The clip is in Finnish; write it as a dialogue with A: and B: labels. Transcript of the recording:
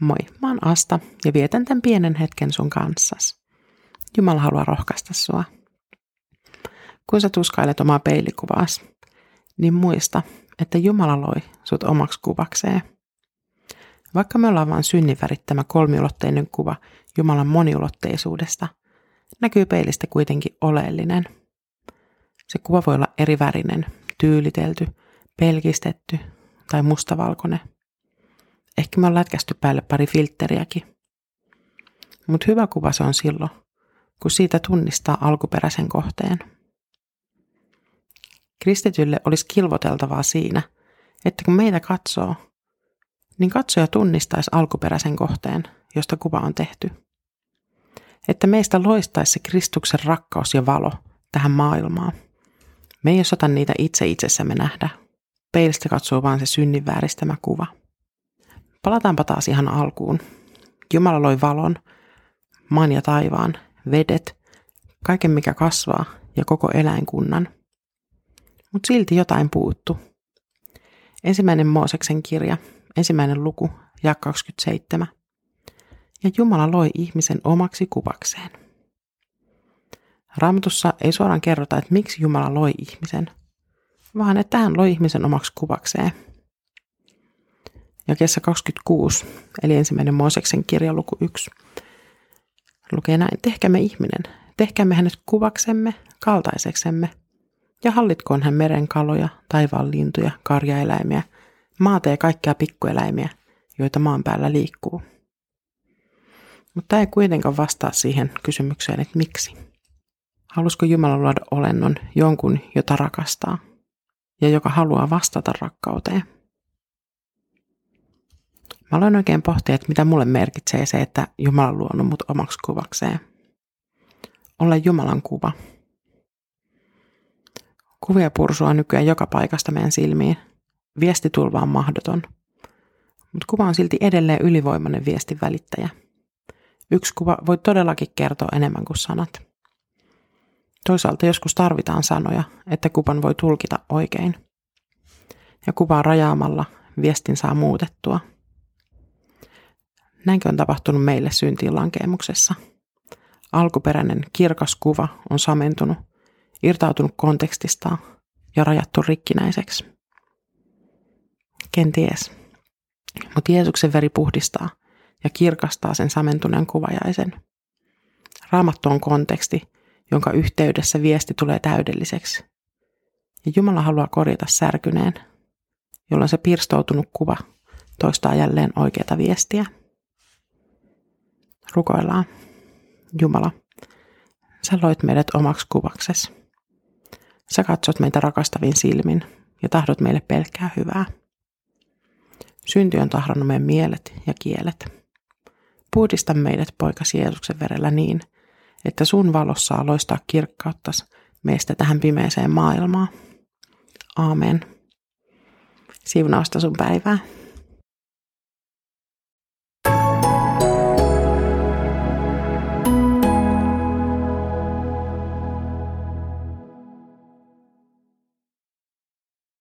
A: Moi, mä oon Asta ja vietän tämän pienen hetken sun kanssas. Jumala haluaa rohkaista sua. Kun sä tuskailet omaa peilikuvaas, niin muista, että Jumala loi sut omaksi kuvakseen. Vaikka me ollaan vain synnin värittämä kolmiulotteinen kuva Jumalan moniulotteisuudesta, näkyy peilistä kuitenkin oleellinen. Se kuva voi olla eri värinen, tyylitelty, pelkistetty tai mustavalkoinen – Ehkä me on lätkästy päälle pari filtteriäkin. Mutta hyvä kuva se on silloin, kun siitä tunnistaa alkuperäisen kohteen. Kristitylle olisi kilvoteltavaa siinä, että kun meitä katsoo, niin katsoja tunnistaisi alkuperäisen kohteen, josta kuva on tehty. Että meistä loistaisi se Kristuksen rakkaus ja valo tähän maailmaan. Me ei osata niitä itse itsessämme nähdä. Peilistä katsoo vain se synnin vääristämä kuva. Palataanpa taas ihan alkuun. Jumala loi valon, maan ja taivaan, vedet, kaiken mikä kasvaa ja koko eläinkunnan. Mutta silti jotain puuttu. Ensimmäinen Mooseksen kirja, ensimmäinen luku, ja 27. Ja Jumala loi ihmisen omaksi kuvakseen. Raamatussa ei suoraan kerrota, että miksi Jumala loi ihmisen, vaan että hän loi ihmisen omaksi kuvakseen – Jakeessa 26, eli ensimmäinen Mooseksen kirja luku 1, lukee näin, tehkäämme ihminen, tehkäämme hänet kuvaksemme, kaltaiseksemme, ja hallitkoon hän meren kaloja, taivaan lintuja, karjaeläimiä, maata ja kaikkia pikkueläimiä, joita maan päällä liikkuu. Mutta tämä ei kuitenkaan vastaa siihen kysymykseen, että miksi. Halusiko Jumala luoda olennon jonkun, jota rakastaa, ja joka haluaa vastata rakkauteen? Mä aloin oikein pohtia, että mitä mulle merkitsee se, että Jumala on luonut mut omaksi kuvakseen. Olla Jumalan kuva. Kuvia pursua nykyään joka paikasta meidän silmiin. Viestitulva on mahdoton. Mutta kuva on silti edelleen ylivoimainen viestin välittäjä. Yksi kuva voi todellakin kertoa enemmän kuin sanat. Toisaalta joskus tarvitaan sanoja, että kuvan voi tulkita oikein. Ja kuvaa rajaamalla viestin saa muutettua – Näinkö on tapahtunut meille syntiin lankeemuksessa? Alkuperäinen kirkas kuva on samentunut, irtautunut kontekstistaan ja rajattu rikkinäiseksi. Kenties. Mutta Jeesuksen veri puhdistaa ja kirkastaa sen samentuneen kuvajaisen. Raamattu on konteksti, jonka yhteydessä viesti tulee täydelliseksi. Ja Jumala haluaa korjata särkyneen, jolloin se pirstoutunut kuva toistaa jälleen oikeata viestiä. Rukoillaan. Jumala, sä loit meidät omaksi kuvaksesi. Sä katsot meitä rakastavin silmin ja tahdot meille pelkkää hyvää. Synti on tahrannut meidän mielet ja kielet. Puhdista meidät poikasi Jeesuksen verellä niin, että sun valossa saa loistaa kirkkauttas meistä tähän pimeeseen maailmaan. Aamen. Siunausta sun päivää.